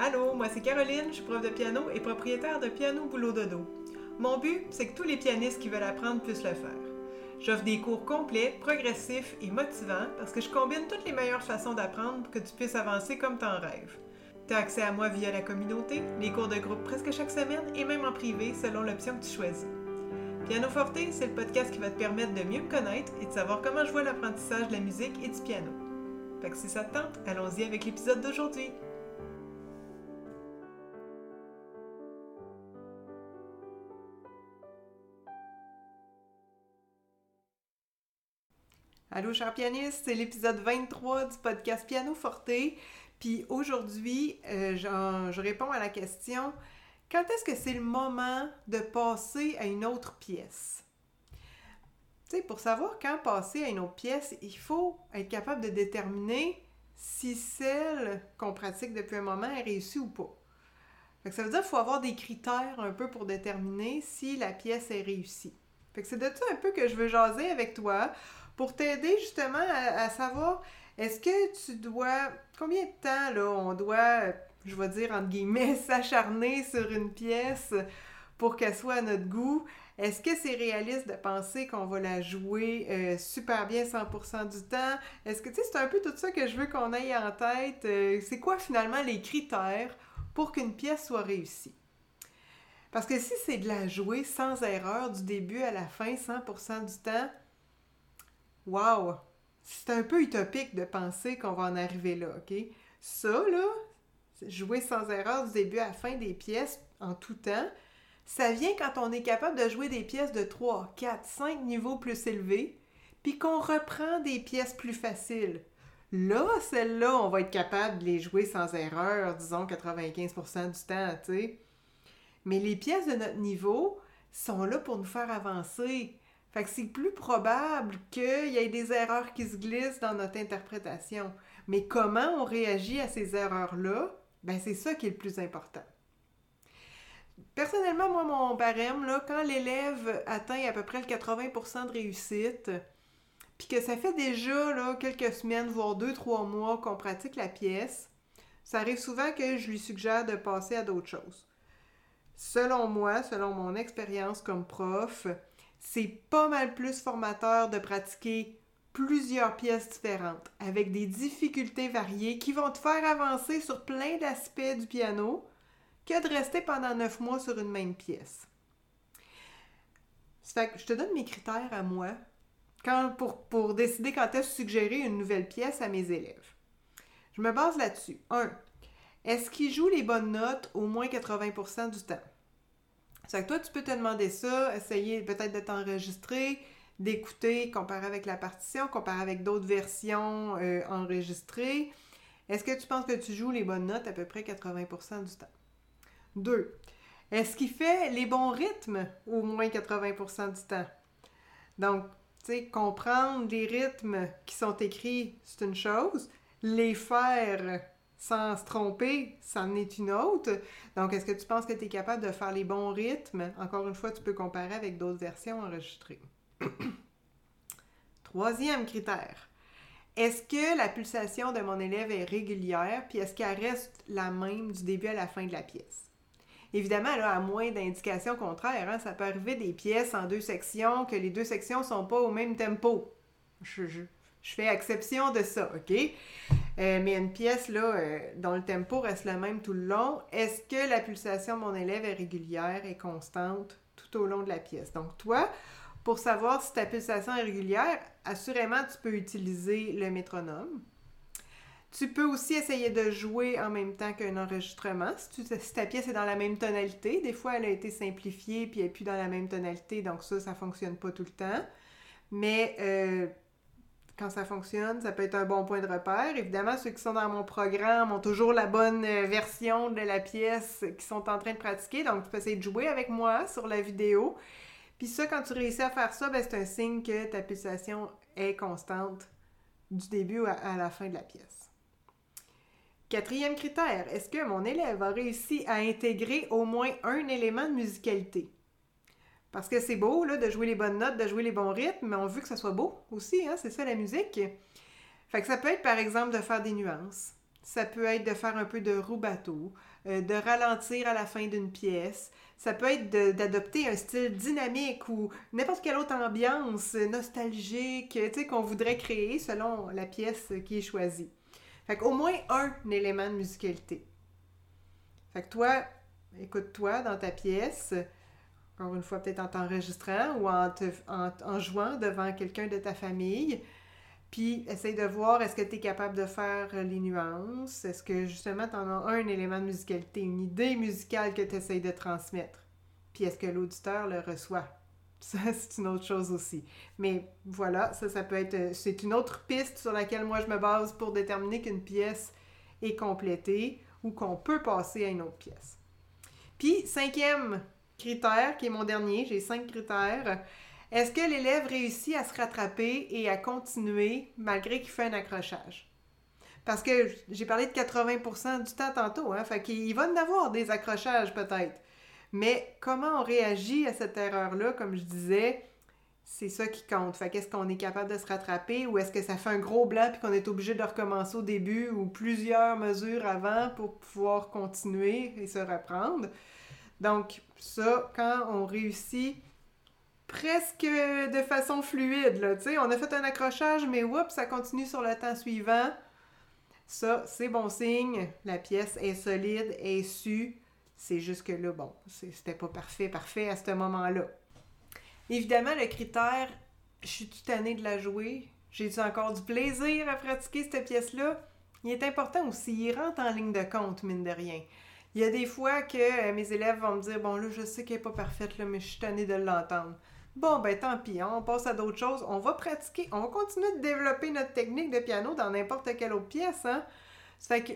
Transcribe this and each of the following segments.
Allô, moi c'est Caroline, je suis prof de piano et propriétaire de Piano Boulot Dodo. Mon but, c'est que tous les pianistes qui veulent apprendre puissent le faire. J'offre des cours complets, progressifs et motivants parce que je combine toutes les meilleures façons d'apprendre pour que tu puisses avancer comme t'en rêves. Tu as accès à moi via la communauté, les cours de groupe presque chaque semaine et même en privé selon l'option que tu choisis. Piano Forte, c'est le podcast qui va te permettre de mieux me connaître et de savoir comment je vois l'apprentissage de la musique et du piano. Fait que si ça te tente, allons-y avec l'épisode d'aujourd'hui. Allô, chers pianistes, c'est l'épisode 23 du podcast Piano Forte. Puis aujourd'hui, euh, je réponds à la question quand est-ce que c'est le moment de passer à une autre pièce? Tu sais, pour savoir quand passer à une autre pièce, il faut être capable de déterminer si celle qu'on pratique depuis un moment est réussie ou pas. Fait ça veut dire qu'il faut avoir des critères un peu pour déterminer si la pièce est réussie. C'est de ça un peu que je veux jaser avec toi pour t'aider justement à, savoir est-ce que tu dois. Combien de temps là on doit, je vais dire entre guillemets, s'acharner sur une pièce pour qu'elle soit à notre goût? Est-ce que c'est réaliste de penser qu'on va la jouer euh, super bien 100% du temps? Est-ce que, tu c'est un peu tout ça que je veux qu'on ait en tête. Euh, c'est quoi finalement les critères pour qu'une pièce soit réussie? Parce que si c'est de la jouer sans erreur du début à la fin 100% du temps, Wow! C'est un peu utopique de penser qu'on va en arriver là, OK? Ça, là, jouer sans erreur du début à la fin des pièces en tout temps, ça vient quand on est capable de jouer des pièces de 3, 4, 5 niveaux plus élevés, puis qu'on reprend des pièces plus faciles. Là, celles-là, on va être capable de les jouer sans erreur, disons 95% du temps, tu sais. Mais les pièces de notre niveau sont là pour nous faire avancer. Fait que c'est plus probable qu'il y ait des erreurs qui se glissent dans notre interprétation. Mais comment on réagit à ces erreurs-là, ben c'est ça qui est le plus important. Personnellement, moi, mon barème, là, quand l'élève atteint à peu près le 80% de réussite, puis que ça fait déjà là, quelques semaines, voire deux, trois mois qu'on pratique la pièce, ça arrive souvent que je lui suggère de passer à d'autres choses. Selon moi, selon mon expérience comme prof, c'est pas mal plus formateur de pratiquer plusieurs pièces différentes avec des difficultés variées qui vont te faire avancer sur plein d'aspects du piano que de rester pendant neuf mois sur une même pièce. fait que je te donne mes critères à moi quand, pour, pour décider quand est-ce suggérer une nouvelle pièce à mes élèves. Je me base là-dessus. 1. Est-ce qu'ils jouent les bonnes notes au moins 80% du temps? C'est que toi, tu peux te demander ça, essayer peut-être de t'enregistrer, d'écouter, comparer avec la partition, comparer avec d'autres versions euh, enregistrées. Est-ce que tu penses que tu joues les bonnes notes à peu près 80% du temps? Deux, est-ce qu'il fait les bons rythmes au moins 80% du temps? Donc, tu sais, comprendre les rythmes qui sont écrits, c'est une chose. Les faire sans se tromper, c'en est une autre. Donc, est-ce que tu penses que tu es capable de faire les bons rythmes? Encore une fois, tu peux comparer avec d'autres versions enregistrées. Troisième critère. Est-ce que la pulsation de mon élève est régulière, puis est-ce qu'elle reste la même du début à la fin de la pièce? Évidemment, là, à moins d'indications contraires, hein, ça peut arriver des pièces en deux sections, que les deux sections ne sont pas au même tempo. Je fais exception de ça, OK? Euh, mais une pièce là, euh, dont le tempo reste le même tout le long, est-ce que la pulsation de mon élève est régulière et constante tout au long de la pièce? Donc, toi, pour savoir si ta pulsation est régulière, assurément, tu peux utiliser le métronome. Tu peux aussi essayer de jouer en même temps qu'un enregistrement. Si, ta pièce est dans la même tonalité, des fois elle a été simplifiée puis elle n'est plus dans la même tonalité, donc ça, ça ne fonctionne pas tout le temps. Mais euh, quand ça fonctionne, ça peut être un bon point de repère. Évidemment, ceux qui sont dans mon programme ont toujours la bonne euh, version de la pièce qu'ils sont en train de pratiquer. Donc, tu peux essayer de jouer avec moi sur la vidéo. Puis ça, quand tu réussis à faire ça, ben, c'est un signe que ta pulsation est constante du début à la fin de la pièce. Quatrième critère, est-ce que mon élève a réussi à intégrer au moins un élément de musicalité? Parce que c'est beau là, de jouer les bonnes notes, de jouer les bons rythmes, mais on veut que ça soit beau aussi, hein? c'est ça la musique. Fait que ça peut être par exemple de faire des nuances. ça peut être de faire un peu de roue bateau, euh, de ralentir à la fin d'une pièce. Ça peut être d'adopter un style dynamique ou n'importe quelle autre ambiance nostalgique, qu'on voudrait créer selon la pièce qui est choisie. Fait qu'au moins un élément de musicalité. Fait que toi, écoute-toi dans ta pièce, encore une fois, peut-être en t'enregistrant ou en, en, jouant devant quelqu'un de ta famille. Puis, essaye de voir est-ce que tu es capable de faire les nuances? Est-ce que justement, tu en as un élément de musicalité, une idée musicale que tu essayes de transmettre? Puis, est-ce que l'auditeur le reçoit? Ça, c'est une autre chose aussi. Mais voilà, ça, ça peut être. C'est une autre piste sur laquelle moi je me base pour déterminer qu'une pièce est complétée ou qu'on peut passer à une autre pièce. Puis, cinquième critère, qui est mon dernier, j'ai cinq critères. Est-ce que l'élève réussit à se rattraper et à continuer malgré qu'il fait un accrochage? Parce que j'ai parlé de 80% du temps tantôt, hein? Fait qu'il va en avoir des accrochages peut-être. Mais comment on réagit à cette erreur-là, comme je disais, c'est ça qui compte. Fait qu'est-ce qu'on est capable de se rattraper ou est-ce que ça fait un gros blanc puis qu'on est obligé de recommencer au début ou plusieurs mesures avant pour pouvoir continuer et se reprendre? Donc, ça, quand on réussit presque de façon fluide, là, tu sais, on a fait un accrochage, mais oups, ça continue sur le temps suivant. Ça, c'est bon signe. La pièce est solide, est su. C'est juste que là, bon, c'était pas parfait, parfait à ce moment-là. Évidemment, le critère, je suis toute année de la jouer. J'ai-tu encore du plaisir à pratiquer cette pièce-là? Il est important aussi, il rentre en ligne de compte, mine de rien. Il y a des fois que euh, mes élèves vont me dire Bon, là, je sais qu'elle n'est pas parfaite, là, mais je suis tannée de l'entendre. Bon, ben tant pis, hein, on passe à d'autres choses. On va pratiquer, on va continuer de développer notre technique de piano dans n'importe quelle autre pièce. Hein? Ça fait que,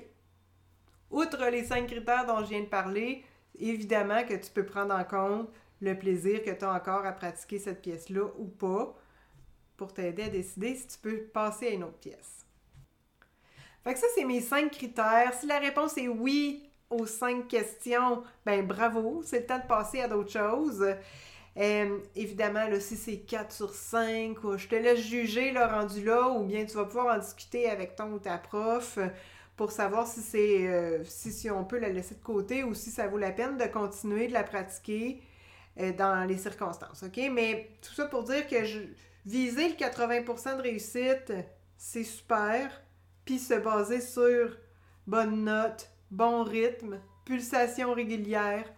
outre les cinq critères dont je viens de parler, évidemment que tu peux prendre en compte le plaisir que tu as encore à pratiquer cette pièce-là ou pas pour t'aider à décider si tu peux passer à une autre pièce. Fait que ça, c'est mes cinq critères. Si la réponse est oui aux cinq questions, ben bravo, c'est le temps de passer à d'autres choses. Euh, évidemment, là, si c'est 4 sur 5, je te laisse juger le rendu là, ou bien tu vas pouvoir en discuter avec ton ou ta prof pour savoir si c'est euh, si, on peut la laisser de côté ou si ça vaut la peine de continuer de la pratiquer euh, dans les circonstances. OK? Mais tout ça pour dire que je, viser le 80% de réussite, c'est super. Puis se baser sur bonne note, bon rythme, pulsation régulière,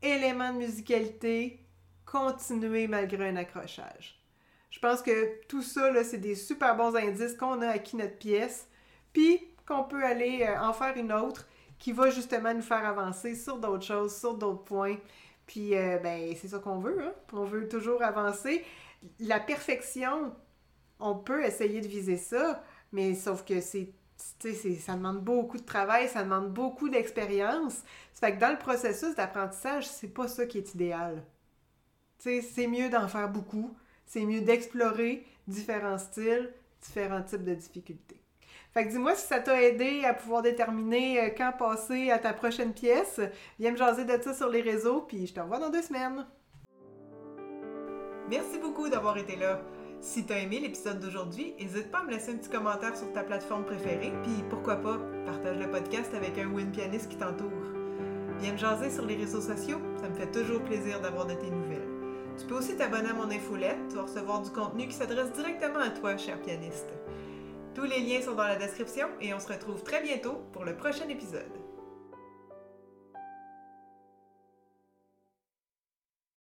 éléments de musicalité, continuer malgré un accrochage. Je pense que tout ça, c'est des super bons indices qu'on a acquis notre pièce, puis qu'on peut aller euh, en faire une autre qui va justement nous faire avancer sur d'autres choses, sur d'autres points. Puis, euh, ben, c'est ça qu'on veut. Hein? On veut toujours avancer. La perfection, on peut essayer de viser ça, mais sauf que c'est ça demande beaucoup de travail, ça demande beaucoup d'expérience. Ça fait que dans le processus d'apprentissage, c'est pas ça qui est idéal. C'est mieux d'en faire beaucoup, c'est mieux d'explorer différents styles, différents types de difficultés. Fait que dis-moi si ça t'a aidé à pouvoir déterminer euh, quand passer à ta prochaine pièce. Viens me jaser de ça sur les réseaux, puis je te revois dans deux semaines. Merci beaucoup d'avoir été là. Si t'as aimé l'épisode d'aujourd'hui, n'hésite pas à me laisser un petit commentaire sur ta plateforme préférée, puis pourquoi pas, partage le podcast avec un win pianiste qui t'entoure. Viens me jaser sur les réseaux sociaux, ça me fait toujours plaisir d'avoir de tes nouvelles. Tu peux aussi t'abonner à mon infolette, vas recevoir du contenu qui s'adresse directement à toi, cher pianiste. Tous les liens sont dans la description et on se retrouve très bientôt pour le prochain épisode.